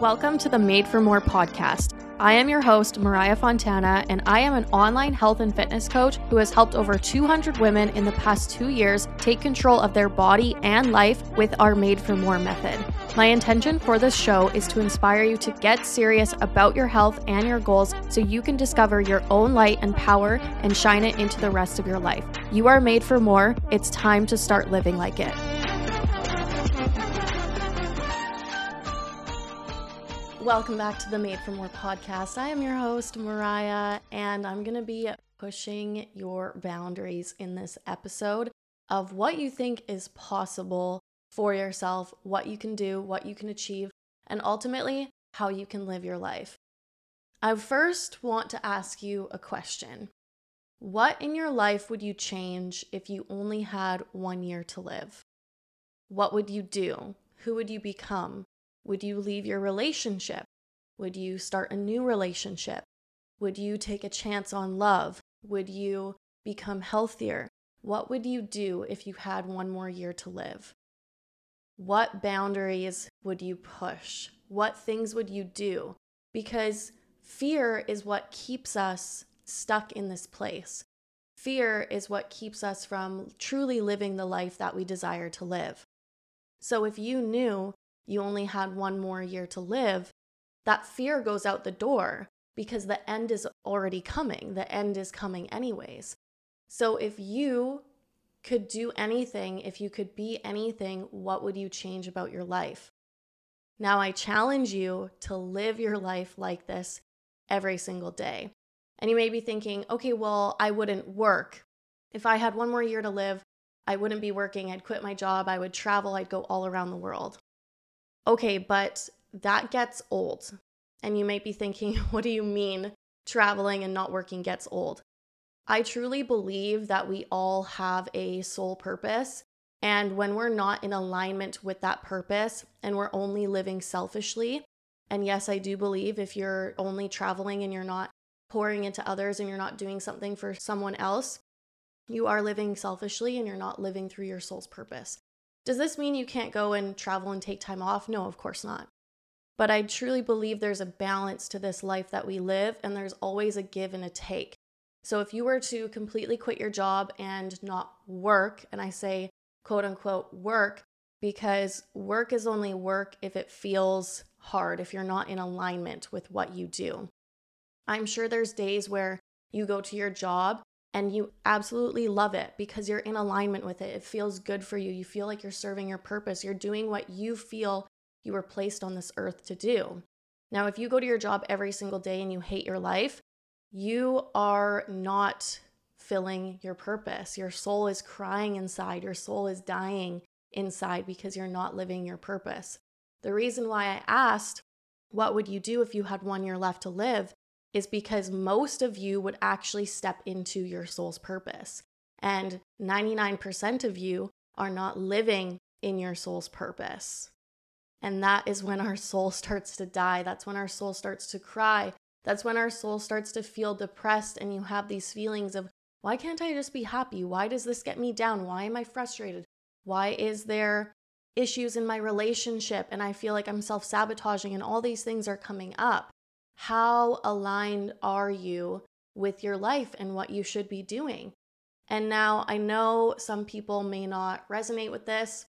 Welcome to the Made for More podcast. I am your host, Mariah Fontana, and I am an online health and fitness coach who has helped over 200 women in the past two years take control of their body and life with our Made for More method. My intention for this show is to inspire you to get serious about your health and your goals so you can discover your own light and power and shine it into the rest of your life. You are made for more. It's time to start living like it. Welcome back to the Made for More podcast. I am your host, Mariah, and I'm going to be pushing your boundaries in this episode of what you think is possible for yourself, what you can do, what you can achieve, and ultimately how you can live your life. I first want to ask you a question. What in your life would you change if you only had one year to live? What would you do? Who would you become? Would you leave your relationship? Would you start a new relationship? Would you take a chance on love? Would you become healthier? What would you do if you had one more year to live? What boundaries would you push? What things would you do? Because fear is what keeps us stuck in this place. Fear is what keeps us from truly living the life that we desire to live. So if you knew you only had one more year to live, that fear goes out the door because the end is already coming. The end is coming, anyways. So if you could do anything, if you could be anything, what would you change about your life? Now, I challenge you to live your life like this every single day. And you may be thinking, okay, well, I wouldn't work. If I had one more year to live, I wouldn't be working. I'd quit my job. I would travel. I'd go all around the world. Okay, but that gets old. And you might be thinking, what do you mean traveling and not working gets old? I truly believe that we all have a soul purpose. And when we're not in alignment with that purpose and we're only living selfishly, and yes, I do believe if you're only traveling and you're not pouring into others and you're not doing something for someone else, you are living selfishly and you're not living through your soul's purpose. Does this mean you can't go and travel and take time off? No, of course not. But I truly believe there's a balance to this life that we live, and there's always a give and a take. So if you were to completely quit your job and not work, and I say quote unquote work, because work is only work if it feels hard, if you're not in alignment with what you do. I'm sure there's days where you go to your job and you absolutely love it because you're in alignment with it. It feels good for you. You feel like you're serving your purpose. You're doing what you feel you were placed on this earth to do. Now, if you go to your job every single day and you hate your life, you are not filling your purpose. Your soul is crying inside, your soul is dying inside because you're not living your purpose. The reason why I asked, What would you do if you had one year left to live? Is because most of you would actually step into your soul's purpose. And 99% of you are not living in your soul's purpose. And that is when our soul starts to die. That's when our soul starts to cry. That's when our soul starts to feel depressed, and you have these feelings of, why can't I just be happy? Why does this get me down? Why am I frustrated? Why is there issues in my relationship and I feel like I'm self sabotaging and all these things are coming up? How aligned are you with your life and what you should be doing? And now I know some people may not resonate with this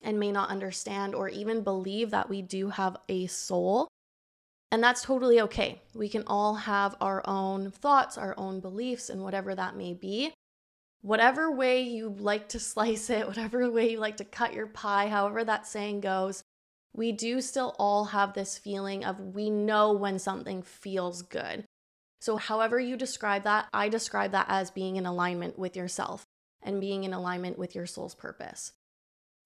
and may not understand or even believe that we do have a soul. And that's totally okay. We can all have our own thoughts, our own beliefs, and whatever that may be. Whatever way you like to slice it, whatever way you like to cut your pie, however that saying goes, we do still all have this feeling of we know when something feels good. So, however you describe that, I describe that as being in alignment with yourself and being in alignment with your soul's purpose.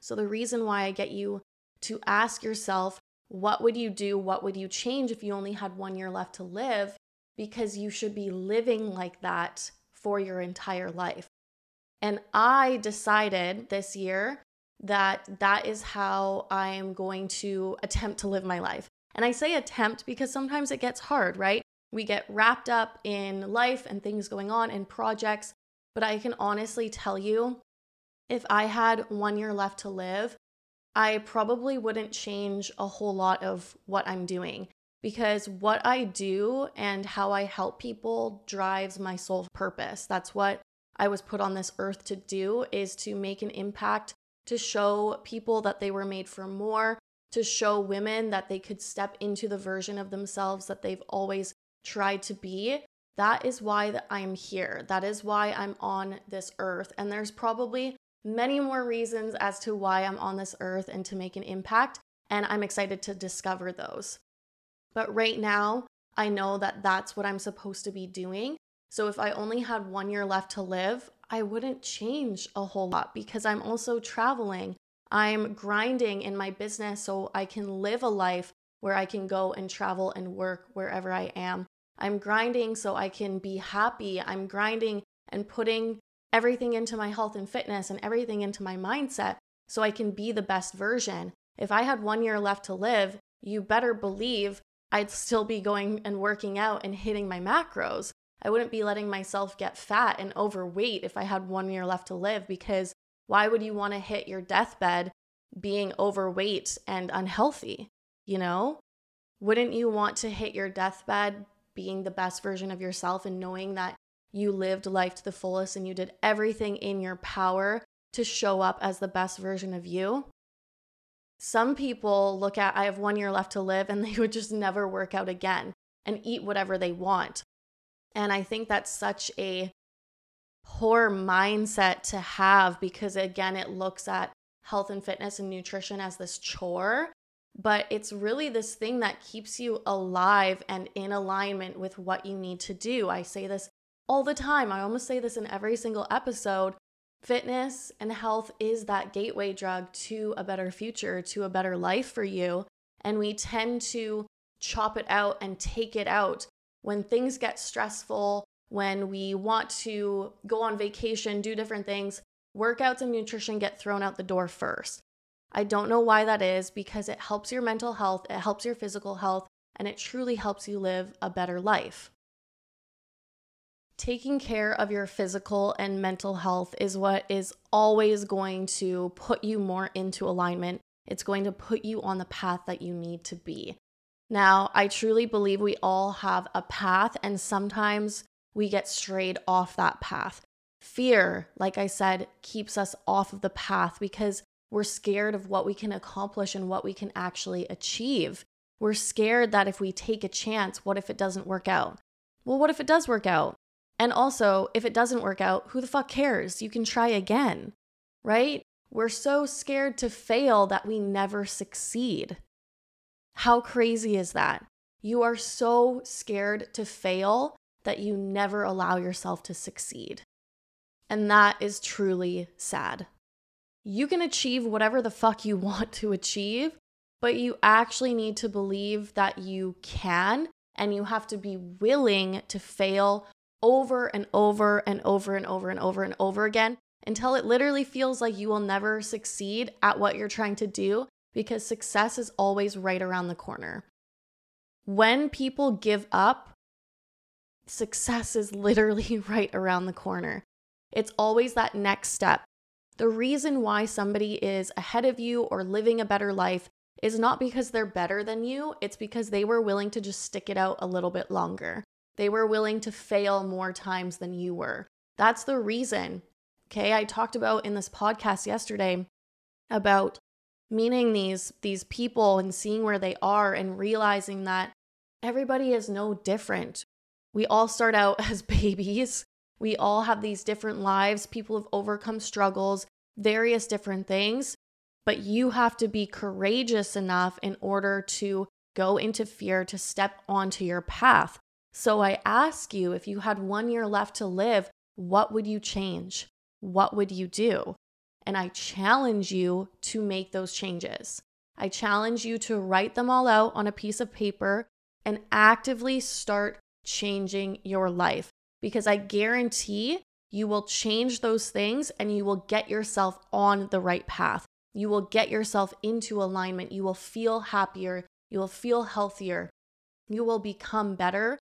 So, the reason why I get you to ask yourself, what would you do? What would you change if you only had one year left to live? Because you should be living like that for your entire life. And I decided this year that that is how I am going to attempt to live my life. And I say attempt because sometimes it gets hard, right? We get wrapped up in life and things going on and projects. But I can honestly tell you if I had one year left to live, I probably wouldn't change a whole lot of what I'm doing because what I do and how I help people drives my sole purpose. That's what I was put on this earth to do is to make an impact, to show people that they were made for more, to show women that they could step into the version of themselves that they've always tried to be. That is why I'm here. That is why I'm on this earth. And there's probably many more reasons as to why I'm on this earth and to make an impact. And I'm excited to discover those. But right now, I know that that's what I'm supposed to be doing. So if I only had one year left to live, I wouldn't change a whole lot because I'm also traveling. I'm grinding in my business so I can live a life where I can go and travel and work wherever I am. I'm grinding so I can be happy. I'm grinding and putting everything into my health and fitness and everything into my mindset so I can be the best version. If I had one year left to live, you better believe I'd still be going and working out and hitting my macros. I wouldn't be letting myself get fat and overweight if I had one year left to live because why would you want to hit your deathbed being overweight and unhealthy? You know? Wouldn't you want to hit your deathbed being the best version of yourself and knowing that you lived life to the fullest and you did everything in your power to show up as the best version of you. Some people look at, I have one year left to live, and they would just never work out again and eat whatever they want. And I think that's such a poor mindset to have because, again, it looks at health and fitness and nutrition as this chore. But it's really this thing that keeps you alive and in alignment with what you need to do. I say this all the time. I almost say this in every single episode. Fitness and health is that gateway drug to a better future, to a better life for you. And we tend to chop it out and take it out when things get stressful, when we want to go on vacation, do different things. Workouts and nutrition get thrown out the door first. I don't know why that is because it helps your mental health, it helps your physical health, and it truly helps you live a better life taking care of your physical and mental health is what is always going to put you more into alignment. It's going to put you on the path that you need to be. Now, I truly believe we all have a path, and sometimes we get strayed off that path. Fear, like I said, keeps us off of the path because we're scared of what we can accomplish and what we can actually achieve. We're scared that if we take a chance, what if it doesn't work out? Well, what if it does work out? And also, if it doesn't work out, who the fuck cares? You can try again, right? We're so scared to fail that we never succeed. How crazy is that? You are so scared to fail that you never allow yourself to succeed. And that is truly sad. You can achieve whatever the fuck you want to achieve, but you actually need to believe that you can, and you have to be willing to fail over and over and over and over and over and over again until it literally feels like you will never succeed at what you're trying to do because success is always right around the corner. When people give up, success is literally right around the corner. It's always that next step. The reason why somebody is ahead of you or living a better life is not because they're better than you, it's because they were willing to just stick it out a little bit longer. They were willing to fail more times than you were. That's the reason. Okay, I talked about in this podcast yesterday about meeting these these people and seeing where they are and realizing that everybody is no different. We all start out as babies. We all have these different lives. People have overcome struggles, various different things, but you have to be courageous enough in order to go into fear to step onto your path. So I ask you if you had one year left to live, what would you change? What would you do? And I challenge you to make those changes. I challenge you to write them all out on a piece of paper and actively start changing your life because I guarantee you will change those things and you will get yourself on the right path. You will get yourself into alignment. You will feel happier. You will feel healthier. You will become better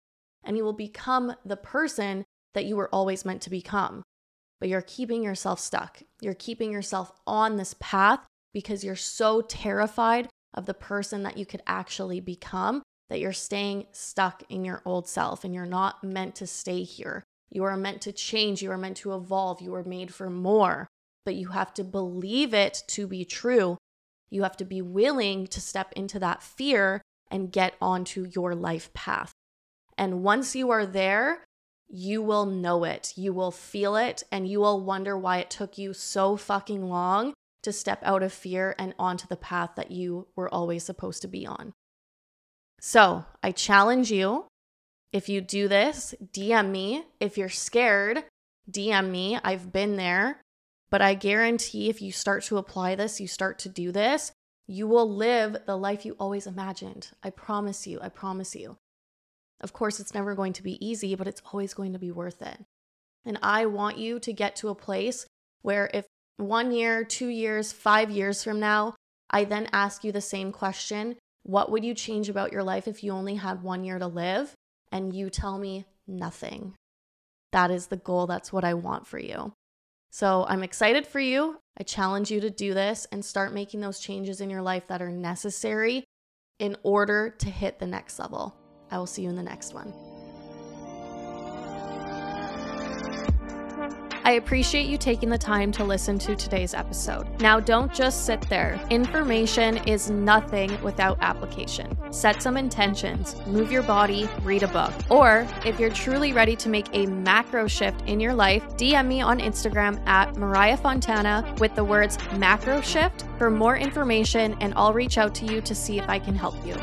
and you will become the person that you were always meant to become. But you're keeping yourself stuck. You're keeping yourself on this path because you're so terrified of the person that you could actually become that you're staying stuck in your old self and you're not meant to stay here. You are meant to change, you are meant to evolve, you are made for more, but you have to believe it to be true. You have to be willing to step into that fear and get onto your life path. And once you are there, you will know it, you will feel it, and you will wonder why it took you so fucking long to step out of fear and onto the path that you were always supposed to be on. So I challenge you if you do this, DM me. If you're scared, DM me. I've been there. But I guarantee if you start to apply this, you start to do this, you will live the life you always imagined. I promise you. I promise you. Of course, it's never going to be easy, but it's always going to be worth it. And I want you to get to a place where if one year, two years, five years from now, I then ask you the same question What would you change about your life if you only had one year to live? And you tell me nothing. That is the goal. That's what I want for you. So I'm excited for you. I challenge you to do this and start making those changes in your life that are necessary in order to hit the next level. I will see you in the next one. I appreciate you taking the time to listen to today's episode. Now, don't just sit there. Information is nothing without application. Set some intentions, move your body, read a book. Or if you're truly ready to make a macro shift in your life, DM me on Instagram at Mariah Fontana with the words macro shift for more information, and I'll reach out to you to see if I can help you.